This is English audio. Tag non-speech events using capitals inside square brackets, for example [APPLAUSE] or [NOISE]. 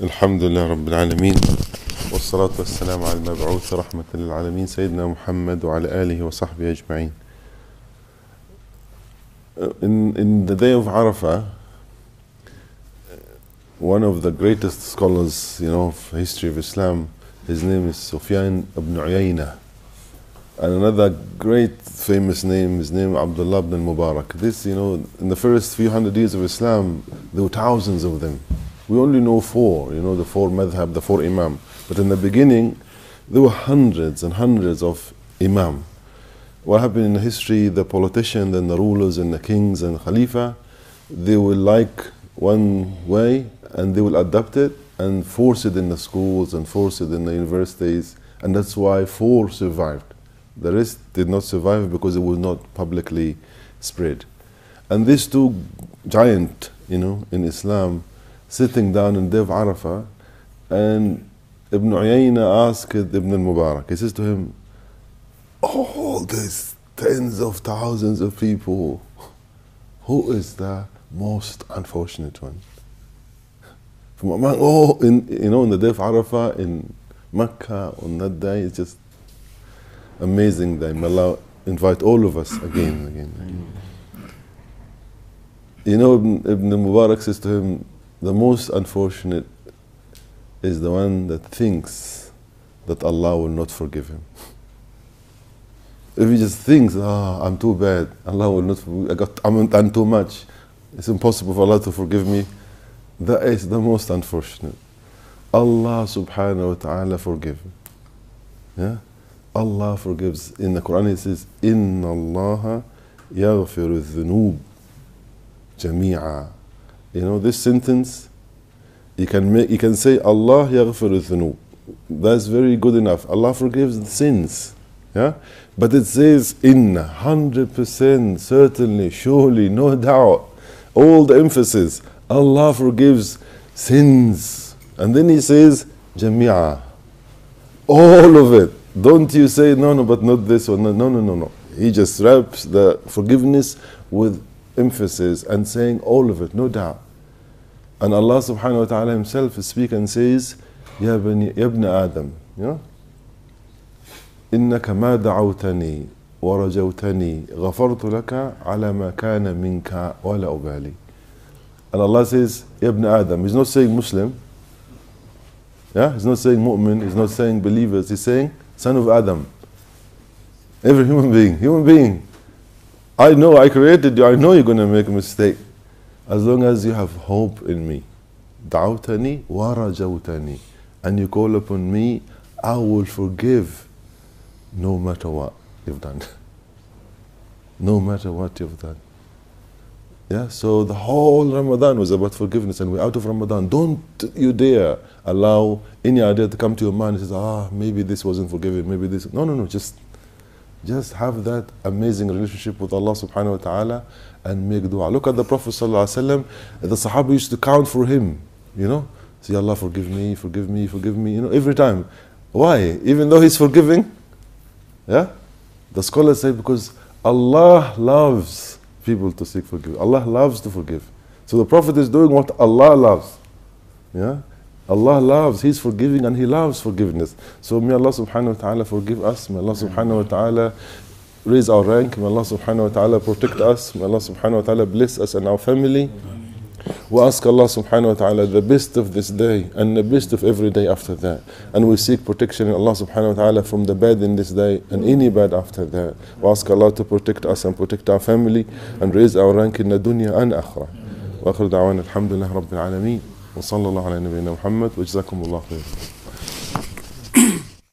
الحمد لله رب العالمين والصلاة والسلام على المبعوث رحمة للعالمين سيدنا محمد وعلى آله وصحبه أجمعين in, in the day of Arafah one of the greatest scholars you know of history of Islam his name is Sufyan ibn Uyayna and another great famous name is name Abdullah ibn Mubarak this you know in the first few hundred years of Islam there were thousands of them we only know four, you know, the four madhab, the four imam. But in the beginning, there were hundreds and hundreds of imam. What happened in history, the politicians and the rulers and the kings and khalifa, they will like one way and they will adopt it and force it in the schools and force it in the universities. And that's why four survived. The rest did not survive because it was not publicly spread. And these two giant, you know, in Islam, sitting down in Dev Arafah, and Ibn Uyayna asked Ibn al-Mubarak, he says to him, all these tens of thousands of people, who is the most unfortunate one? From among all, in, you know, in the Dev Arafah in Mecca on that day, it's just amazing that may Allah invite all of us again and again. again. Mm. You know, Ibn, Ibn al-Mubarak says to him, the most unfortunate is the one that thinks that Allah will not forgive him. if he just thinks, ah, oh, I'm too bad, Allah will not I got I'm done too much. It's impossible for Allah to forgive me. That is the most unfortunate. Allah subhanahu wa ta'ala forgive. Yeah? Allah forgives. In the Quran it says, Inna Allah yaghfiru dhunub jami'a. You know, this sentence, you can, make, you can say, Allah yaghfiru dhunub. That's very good enough. Allah forgives the sins. Yeah? But it says, inna, 100%, certainly, surely, no doubt. All the emphasis. Allah forgives sins. And then he says, jami'a. All of it. Don't you say, no, no, but not this one. No, no, no, no. He just wraps the forgiveness with emphasis and saying all of it, no doubt. And Allah subhanahu wa ta'ala himself speaks and says, Ya bani, ya ibn Adam, you know? إنك ما دعوتني ورجوتني غفرت لك على ما كان منك ولا أبالي. And Allah says, Ya ibn Adam. He's not saying Muslim. Yeah? He's not saying mu'min. He's not saying believers. He's saying son of Adam. Every human being. Human being. I know I created you. I know you're going to make a mistake. As long as you have hope in me. دعوتني ورجوتني. And you call upon me, I will forgive no matter what you've done. [LAUGHS] no matter what you've done. Yeah, so the whole Ramadan was about forgiveness, and we're out of Ramadan. Don't you dare allow any idea to come to your mind and say, ah, maybe this wasn't forgiven, maybe this. No, no, no, just just have that amazing relationship with Allah subhanahu wa ta'ala and make dua. Look at the Prophet sallallahu the Sahaba used to count for him, you know. Say, Allah forgive me, forgive me, forgive me, you know, every time. Why? Even though he's forgiving, yeah? The scholars say because Allah loves people to seek forgiveness. Allah loves to forgive. So the Prophet is doing what Allah loves. Yeah? Allah loves, He's forgiving and He loves forgiveness. So may Allah subhanahu wa ta'ala forgive us. May Allah subhanahu wa ta'ala raise our rank. May Allah subhanahu wa ta'ala protect us. May Allah subhanahu wa ta'ala bless us and our family. We ask Allah subhanahu wa ta'ala the best of this day and the best of every day after that. And we seek protection in Allah subhanahu wa ta'ala from the bad in this day and any bad after that. We ask Allah to protect us and protect our family and raise our rank in the dunya and akhirah. وآخر دعوانا الحمد لله رب العالمين وصلى الله على نبينا محمد وجزاكم الله خير